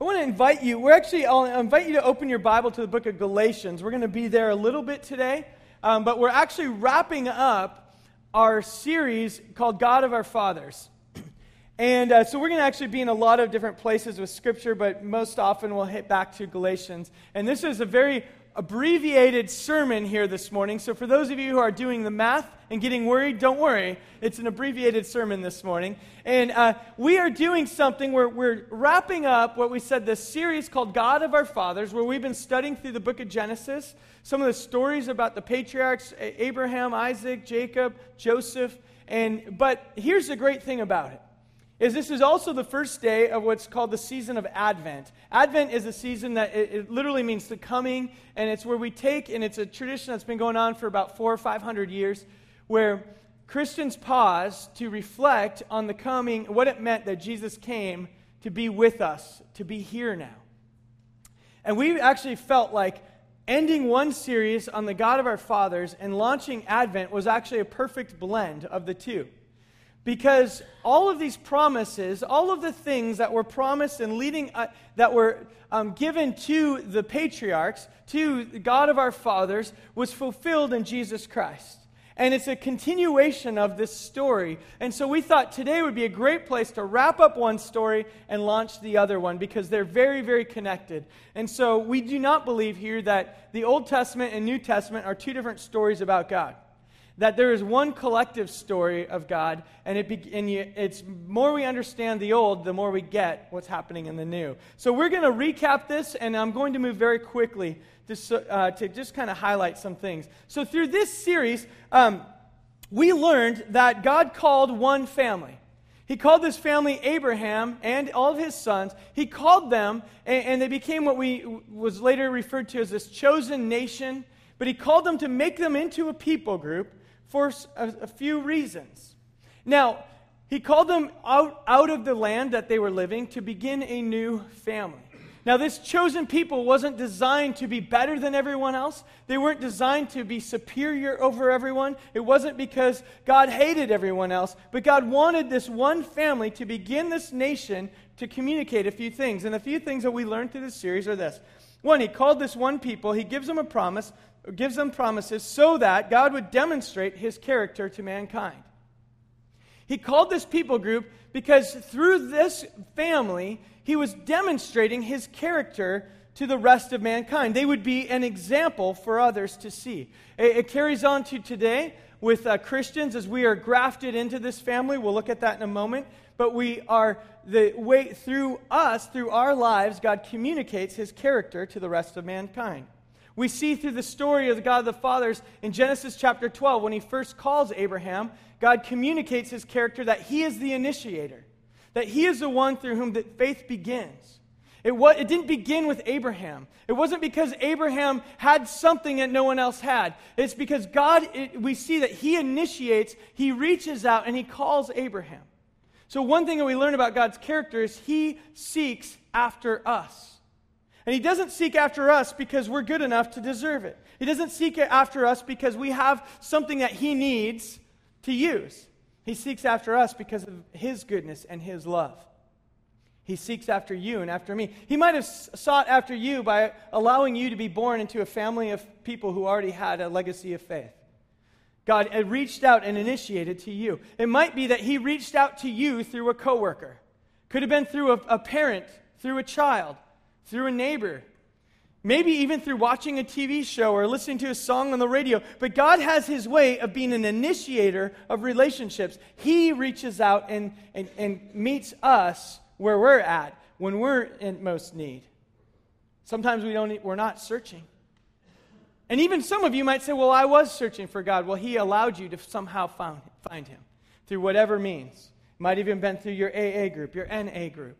I want to invite you, we're actually, I'll invite you to open your Bible to the book of Galatians. We're going to be there a little bit today, um, but we're actually wrapping up our series called God of Our Fathers. And uh, so we're going to actually be in a lot of different places with Scripture, but most often we'll hit back to Galatians. And this is a very abbreviated sermon here this morning. So, for those of you who are doing the math and getting worried, don't worry. It's an abbreviated sermon this morning. And uh, we are doing something where we're wrapping up what we said this series called God of Our Fathers, where we've been studying through the book of Genesis, some of the stories about the patriarchs Abraham, Isaac, Jacob, Joseph. And, but here's the great thing about it is this is also the first day of what's called the season of Advent. Advent is a season that it, it, literally means the coming, and it's where we take, and it's a tradition that's been going on for about four or five hundred years, where Christians pause to reflect on the coming, what it meant that Jesus came to be with us, to be here now. And we actually felt like ending one series on the God of our fathers and launching Advent was actually a perfect blend of the two. Because all of these promises, all of the things that were promised and leading, uh, that were um, given to the patriarchs, to the God of our fathers, was fulfilled in Jesus Christ. And it's a continuation of this story. And so we thought today would be a great place to wrap up one story and launch the other one because they're very, very connected. And so we do not believe here that the Old Testament and New Testament are two different stories about God that there is one collective story of God, and, it be, and you, it's more we understand the old, the more we get what's happening in the new. So we're going to recap this, and I'm going to move very quickly to, uh, to just kind of highlight some things. So through this series, um, we learned that God called one family. He called this family Abraham and all of his sons. He called them, and, and they became what we was later referred to as this chosen nation. But he called them to make them into a people group for a, a few reasons. Now, he called them out, out of the land that they were living to begin a new family. Now, this chosen people wasn't designed to be better than everyone else. They weren't designed to be superior over everyone. It wasn't because God hated everyone else, but God wanted this one family to begin this nation to communicate a few things. And a few things that we learned through this series are this. One, he called this one people, he gives them a promise gives them promises so that God would demonstrate his character to mankind. He called this people group because through this family, he was demonstrating his character to the rest of mankind. They would be an example for others to see. It, it carries on to today with uh, Christians as we are grafted into this family. We'll look at that in a moment. But we are the way through us, through our lives, God communicates his character to the rest of mankind. We see through the story of the God of the fathers in Genesis chapter 12, when he first calls Abraham, God communicates his character that he is the initiator, that he is the one through whom the faith begins. It, was, it didn't begin with Abraham. It wasn't because Abraham had something that no one else had. It's because God, it, we see that he initiates, he reaches out, and he calls Abraham. So, one thing that we learn about God's character is he seeks after us. And he doesn't seek after us because we're good enough to deserve it. He doesn't seek after us because we have something that he needs to use. He seeks after us because of his goodness and his love. He seeks after you and after me. He might have sought after you by allowing you to be born into a family of people who already had a legacy of faith. God reached out and initiated to you. It might be that he reached out to you through a coworker. Could have been through a, a parent, through a child through a neighbor, maybe even through watching a TV show or listening to a song on the radio. But God has His way of being an initiator of relationships. He reaches out and, and, and meets us where we're at when we're in most need. Sometimes we don't, we're not searching. And even some of you might say, Well, I was searching for God. Well, He allowed you to somehow find, find Him through whatever means. It might even been through your AA group, your NA group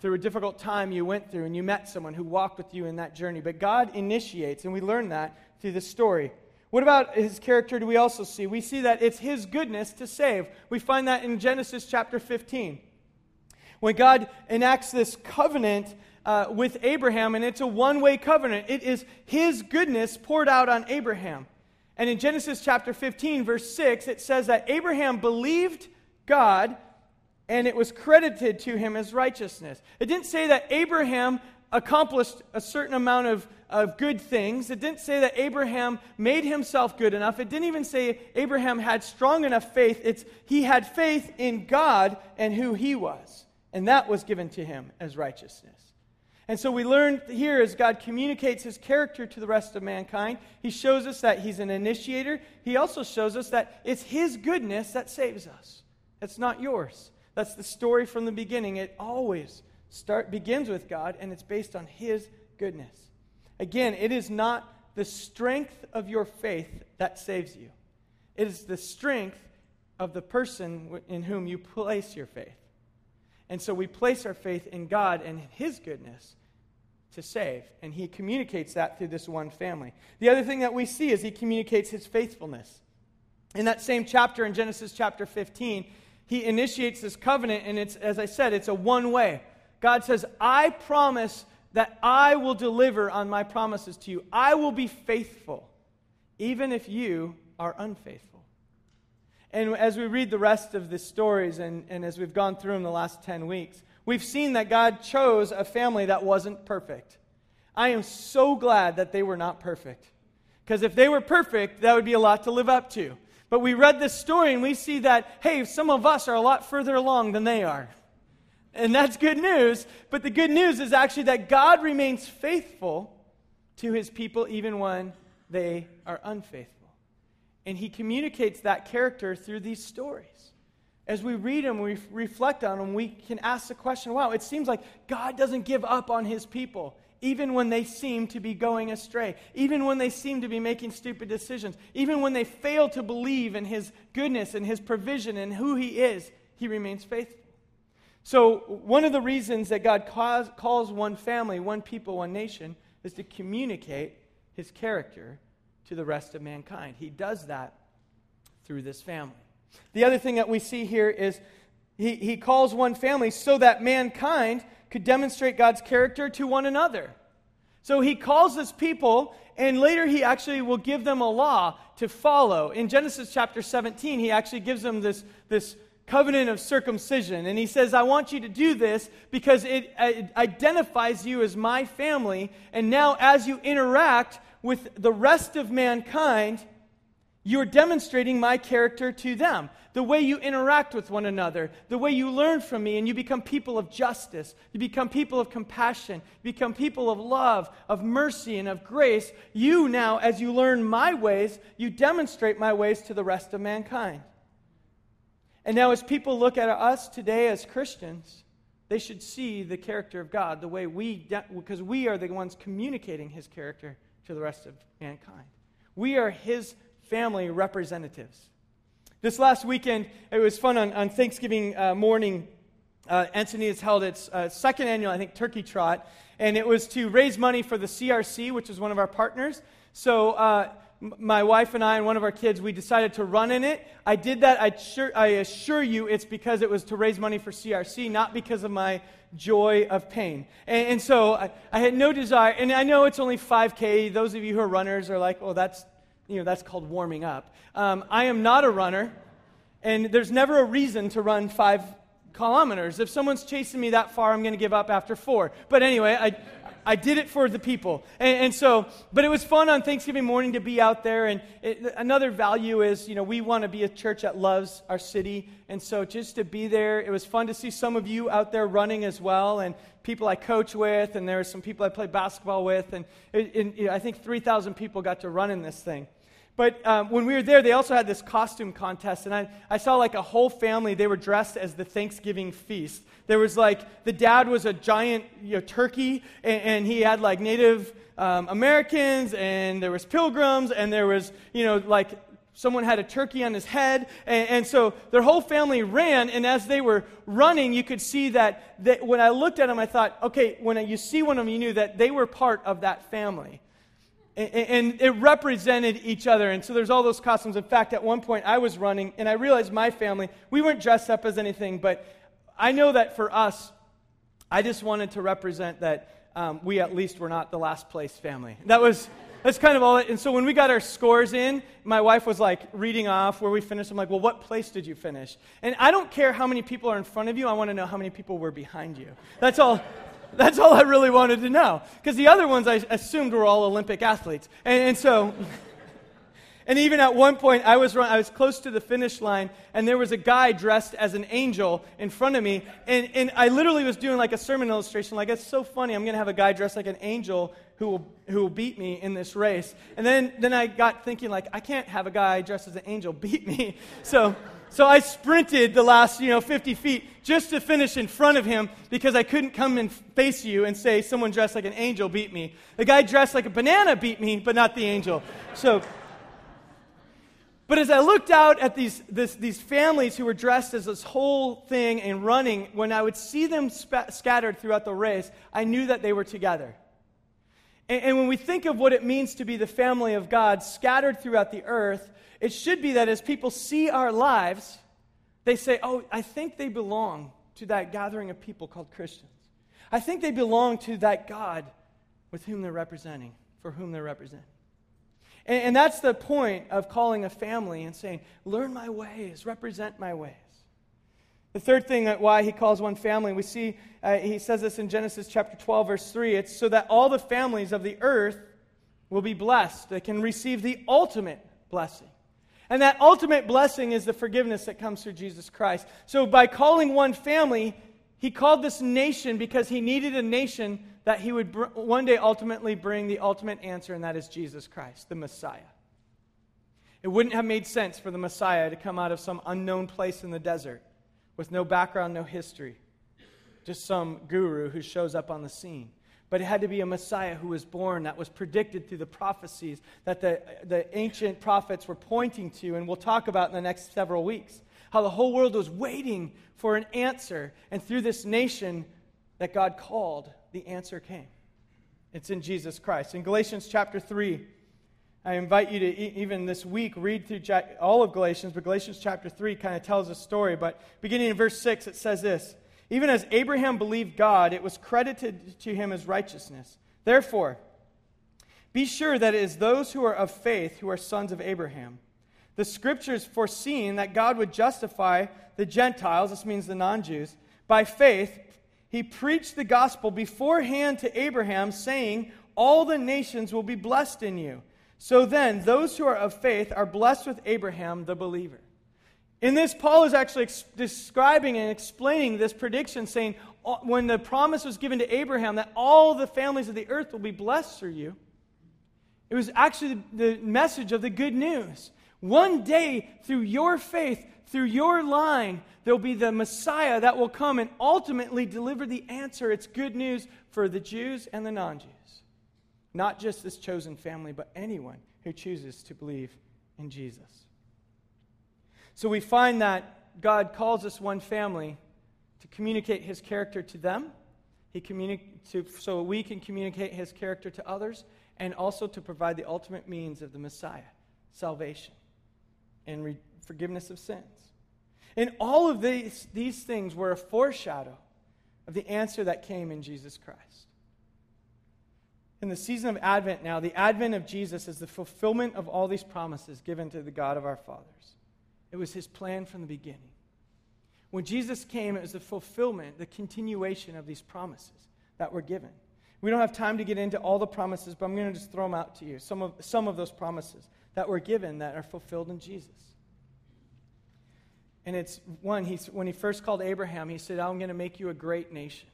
through a difficult time you went through and you met someone who walked with you in that journey. But God initiates, and we learn that through this story. What about his character do we also see? We see that it's his goodness to save. We find that in Genesis chapter 15. When God enacts this covenant uh, with Abraham, and it's a one way covenant, it is his goodness poured out on Abraham. And in Genesis chapter 15, verse 6, it says that Abraham believed God and it was credited to him as righteousness. It didn't say that Abraham accomplished a certain amount of, of good things. It didn't say that Abraham made himself good enough. It didn't even say Abraham had strong enough faith. It's he had faith in God and who he was. And that was given to him as righteousness. And so we learn here as God communicates his character to the rest of mankind, he shows us that he's an initiator. He also shows us that it's his goodness that saves us. It's not yours. That's the story from the beginning. It always start, begins with God, and it's based on His goodness. Again, it is not the strength of your faith that saves you, it is the strength of the person in whom you place your faith. And so we place our faith in God and His goodness to save. And He communicates that through this one family. The other thing that we see is He communicates His faithfulness. In that same chapter, in Genesis chapter 15, He initiates this covenant, and it's, as I said, it's a one way. God says, I promise that I will deliver on my promises to you. I will be faithful, even if you are unfaithful. And as we read the rest of the stories, and, and as we've gone through them the last 10 weeks, we've seen that God chose a family that wasn't perfect. I am so glad that they were not perfect. Because if they were perfect, that would be a lot to live up to. But we read this story and we see that, hey, some of us are a lot further along than they are. And that's good news. But the good news is actually that God remains faithful to his people even when they are unfaithful. And he communicates that character through these stories. As we read them, we reflect on them, we can ask the question wow, it seems like God doesn't give up on his people, even when they seem to be going astray, even when they seem to be making stupid decisions, even when they fail to believe in his goodness and his provision and who he is, he remains faithful. So, one of the reasons that God calls, calls one family, one people, one nation is to communicate his character to the rest of mankind. He does that through this family. The other thing that we see here is he, he calls one family so that mankind could demonstrate God's character to one another. So he calls this people, and later he actually will give them a law to follow. In Genesis chapter 17, he actually gives them this, this covenant of circumcision. And he says, I want you to do this because it, it, identifies you as my family. And now, as you interact with the rest of mankind, you're demonstrating my character to them. The way you interact with one another, the way you learn from me, and you become people of justice. You become people of compassion. You become people of love, of mercy, and of grace. You now, as you learn my ways, you demonstrate my ways to the rest of mankind. And now, as people look at us today as Christians, they should see the character of God the way we, because we are the ones communicating his character to the rest of mankind. We are his family representatives. This last weekend, it was fun on, on Thanksgiving uh, morning. Uh, has held its uh, second annual, I think, turkey trot, and it was to raise money for the CRC, which is one of our partners. So, uh, my wife and I and one of our kids, we decided to run in it. I did that, I, I assure you, it's because it was to raise money for CRC, not because of my joy of pain. And, and so I, I, had no desire, and I know it's only 5K. Those of you who are runners are like, well, that's, you know, that's called warming up. Um, I am not a runner, and there's never a reason to run five kilometers. If someone's chasing me that far, I'm going to give up after four. But anyway, I, I did it for the people. And, and, so, but it was fun on Thanksgiving morning to be out there. And it, another value is, you know, we want to be a church that loves our city. And so just to be there, it was fun to see some of you out there running as well. And people I coach with, and there were some people I play basketball with. And it, it, I think 3,000 people got to run in this thing. But um, when we were there, they also had this costume contest, and I, I saw like a whole family. They were dressed as the Thanksgiving feast. There was like, the dad was a giant you know, turkey, and, and, he had like Native um, Americans, and there was pilgrims, and there was, you know, like someone had a turkey on his head. And, and so their whole family ran, and as they were running, you could see that, that when I looked at them, I thought, okay, when you see one of them, you knew that they were part of that family and it represented each other. And so there's all those costumes. In fact, at one point I was running and I realized my family, we weren't dressed up as anything, but I know that for us, I just wanted to represent that um, we at least were not the last place family. That was. that's kind of all it. And so when we got our scores in, my wife was like reading off where we finished. I'm like, well, what place did you finish? And I don't care how many people are in front of you. I want to know how many people were behind you. That's all. That's all I really wanted to know. Because the other ones I assumed were all Olympic athletes. And, and so. And even at one point, I was, run, I was close to the finish line, and there was a guy dressed as an angel in front of me. And, and I literally was doing like a sermon illustration, like, it's so funny. I'm going to have a guy dressed like an angel who will, who will beat me in this race. And then, then I got thinking, like, I can't have a guy dressed as an angel beat me. So, so I sprinted the last, you know, 50 feet just to finish in front of him because I couldn't come and face you and say someone dressed like an angel beat me. The guy dressed like a banana beat me, but not the angel. So but as I looked out at these, this, these families who were dressed as this whole thing and running, when I would see them scattered throughout the race, I knew that they were together. And, and when we think of what it means to be the family of God scattered throughout the earth, it should be that as people see our lives, they say, Oh, I think they belong to that gathering of people called Christians. I think they belong to that God with whom they're representing, for whom they're representing. And, and that's the point of calling a family and saying, learn my ways, represent my ways. The third thing that why he calls one family, we see, uh, he says this in Genesis chapter 12, verse 3. It's so that all the families of the earth will be blessed. They can receive the ultimate blessing. And that ultimate blessing is the forgiveness that comes through Jesus Christ. So by calling one family, he called this nation because he needed a nation that he would br- one day ultimately bring the ultimate answer, and that is Jesus Christ, the Messiah. It wouldn't have made sense for the Messiah to come out of some unknown place in the desert with no background, no history, just some guru who shows up on the scene. But it had to be a Messiah who was born that was predicted through the prophecies that the, the ancient prophets were pointing to, and we'll talk about in the next several weeks. How the whole world was waiting for an answer, and through this nation that God called, the answer came. It's in Jesus Christ. In Galatians chapter 3, I invite you to even this week read through all of Galatians, but Galatians chapter 3 kind of tells a story. But beginning in verse 6, it says this Even as Abraham believed God, it was credited to him as righteousness. Therefore, be sure that it is those who are of faith who are sons of Abraham. The scriptures foreseen that God would justify the Gentiles, this means the non Jews, by faith he preached the gospel beforehand to Abraham, saying, All the nations will be blessed in you. So then, those who are of faith are blessed with Abraham, the believer. In this, Paul is actually ex- describing and explaining this prediction, saying, when the promise was given to Abraham that all the families of the earth will be blessed through you, it was actually the message of the good news. One day, through your faith, through your line, there'll be the Messiah that will come and ultimately deliver the answer. It's good news for the Jews and the non Jews. Not just this chosen family, but anyone who chooses to believe in Jesus. So we find that God calls us one family to communicate his character to them, he communi- to, so we can communicate his character to others, and also to provide the ultimate means of the Messiah salvation and re- forgiveness of sins. And all of these, these things were a foreshadow of the answer that came in Jesus Christ. In the season of Advent now, the advent of Jesus is the fulfillment of all these promises given to the God of our fathers. It was his plan from the beginning. When Jesus came, it was the fulfillment, the continuation of these promises that were given. We don't have time to get into all the promises, but I'm going to just throw them out to you. Some of, some of those promises that were given that are fulfilled in Jesus. And it's one, he's, when he first called Abraham, he said, I'm going to make you a great nation.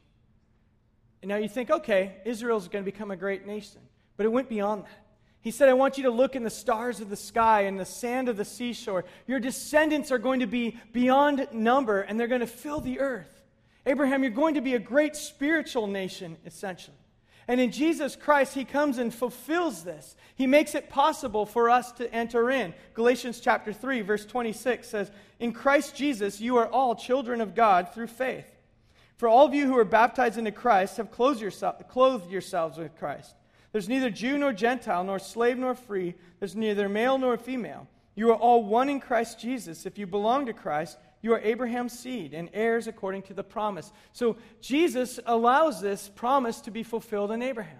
And now you think, okay, Israel's going to become a great nation. But it went beyond that. He said, I want you to look in the stars of the sky and the sand of the seashore. Your descendants are going to be beyond number, and they're going to fill the earth. Abraham, you're going to be a great spiritual nation, essentially. And in Jesus Christ, he comes and fulfills this. He makes it possible for us to enter in. Galatians chapter 3, verse 26 says, In Christ Jesus, you are all children of God through faith. For all of you who are baptized into Christ have clothed, yourself, clothed yourselves with Christ. There's neither Jew nor Gentile, nor slave nor free. There's neither male nor female. You are all one in Christ Jesus. If you belong to Christ, you are Abraham's seed and heirs according to the promise. So Jesus allows this promise to be fulfilled in Abraham.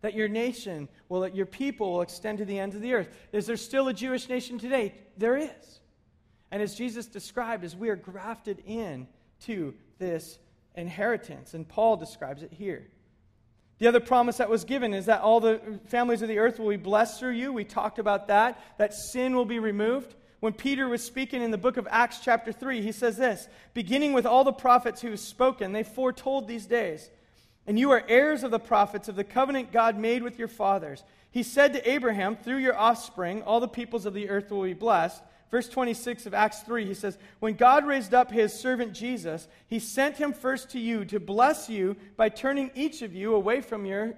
That your nation will, that your people will extend to the ends of the earth. Is there still a Jewish nation today? There is. And as Jesus described, as we are grafted in to this inheritance, and Paul describes it here. The other promise that was given is that all the families of the earth will be blessed through you. We talked about that, that sin will be removed. When Peter was speaking in the book of Acts, chapter 3, he says this beginning with all the prophets who have spoken, they foretold these days. And you are heirs of the prophets of the covenant God made with your fathers. He said to Abraham, Through your offspring, all the peoples of the earth will be blessed. Verse 26 of Acts 3, he says, When God raised up his servant Jesus, he sent him first to you to bless you by turning each of you away from your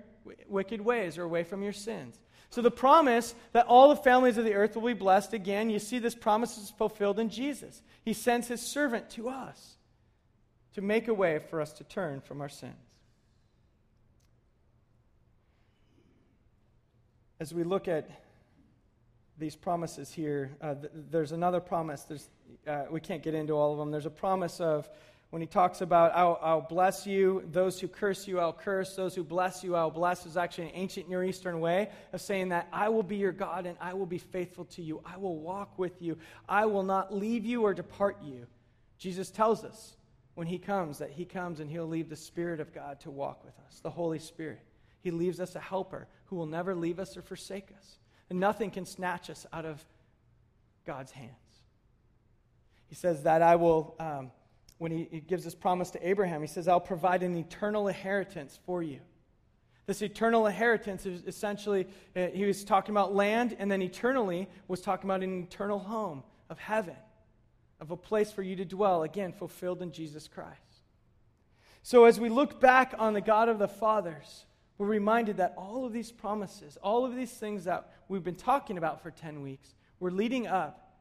wicked ways or away from your sins. So the promise that all the families of the earth will be blessed, again, you see this promise is fulfilled in Jesus. He sends his servant to us to make a way for us to turn from our sins. As we look at these promises here. Uh, th- there's another promise. There's, uh, we can't get into all of them. There's a promise of when he talks about, I'll, I'll, bless you, those who curse you, I'll curse, those who bless you, I'll bless, is actually an ancient Near Eastern way of saying that I will be your God and I will be faithful to you. I will walk with you. I will not leave you or depart you. Jesus tells us when he comes that he comes and he'll leave the Spirit of God to walk with us, the Holy Spirit. He leaves us a helper who will never leave us or forsake us and nothing can snatch us out of God's hands. He says that I will, um, when he, he gives this promise to Abraham, he says, I'll provide an eternal inheritance for you. This eternal inheritance is essentially, uh, he was talking about land, and then eternally was talking about an eternal home of heaven, of a place for you to dwell, again, fulfilled in Jesus Christ. So as we look back on the God of the fathers, we're reminded that all of these promises, all of these things that we've been talking about for 10 weeks, were leading up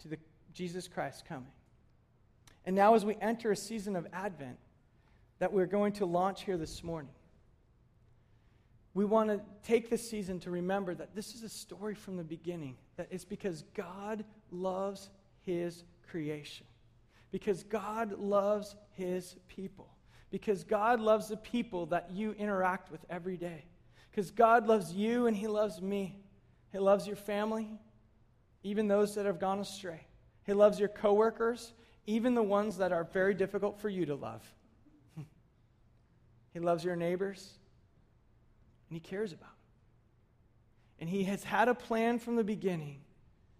to the Jesus Christ coming. And now, as we enter a season of Advent that we're going to launch here this morning, we want to take this season to remember that this is a story from the beginning, that it's because God loves his creation, because God loves his people because God loves the people that you interact with every day. Because God loves you and He loves me. He loves your family, even those that have gone astray. He loves your coworkers, even the ones that are very difficult for you to love. he loves your neighbors, and He cares about them. And He has had a plan from the beginning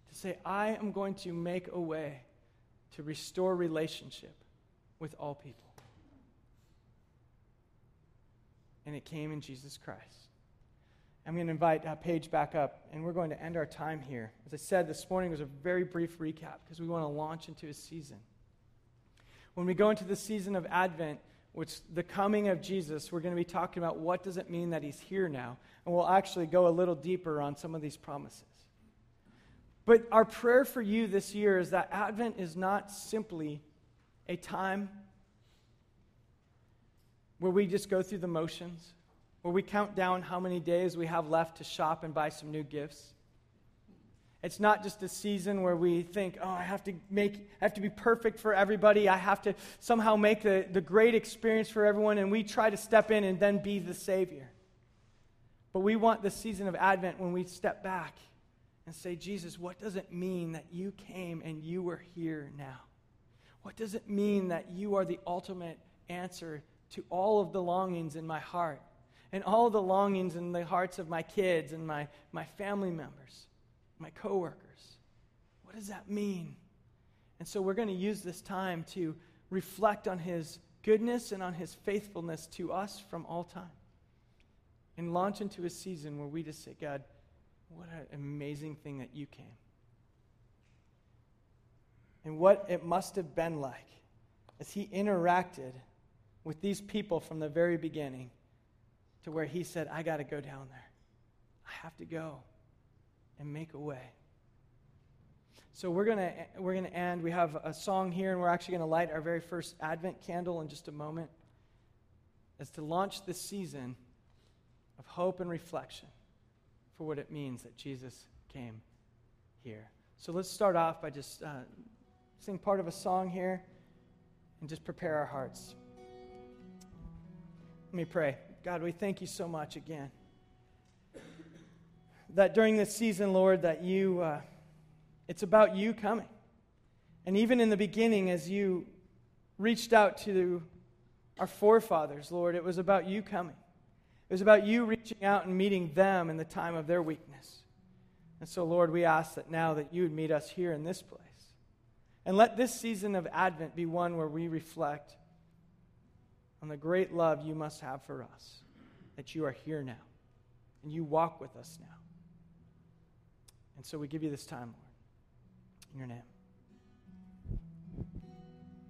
to say, I am going to make a way to restore relationship with all people. And it came in Jesus Christ. I'm going to invite uh, Paige back up, and we're going to end our time here. As I said, this morning was a very brief recap because we want to launch into a season. When we go into the season of Advent, which the coming of Jesus, we're going to be talking about what does it mean that he's here now, and we'll actually go a little deeper on some of these promises. But our prayer for you this year is that Advent is not simply a time where we just go through the motions, where we count down how many days we have left to shop and buy some new gifts. It's not just a season where we think, oh, I have to make, I have to be perfect for everybody. I have to somehow make the, the great experience for everyone, and we try to step in and then be the Savior. But we want the season of Advent when we step back and say, Jesus, what does it mean that you came and you were here now? What does it mean that you are the ultimate answer to all of the longings in my heart and all the longings in the hearts of my kids and my, my family members, my coworkers. What does that mean? And so we're going to use this time to reflect on his goodness and on his faithfulness to us from all time. And launch into a season where we just say, God, what an amazing thing that you came. And what it must have been like as he interacted with these people from the very beginning to where he said, I got to go down there. I have to go and make a way. So we're going to we're going to end. We have a song here and we're actually going to light our very first advent candle in just a moment as to launch this season of hope and reflection for what it means that Jesus came here. So let's start off by just uh, sing part of a song here and just prepare our hearts. Let me pray. God, we thank you so much again. That during this season, Lord, that you, uh, it's about you coming. And even in the beginning, as you reached out to our forefathers, Lord, it was about you coming. It was about you reaching out and meeting them in the time of their weakness. And so, Lord, we ask that now that you would meet us here in this place. And let this season of Advent be one where we reflect on the great love you must have for us, that you are here now and you walk with us now. And so we give you this time, Lord. In your name.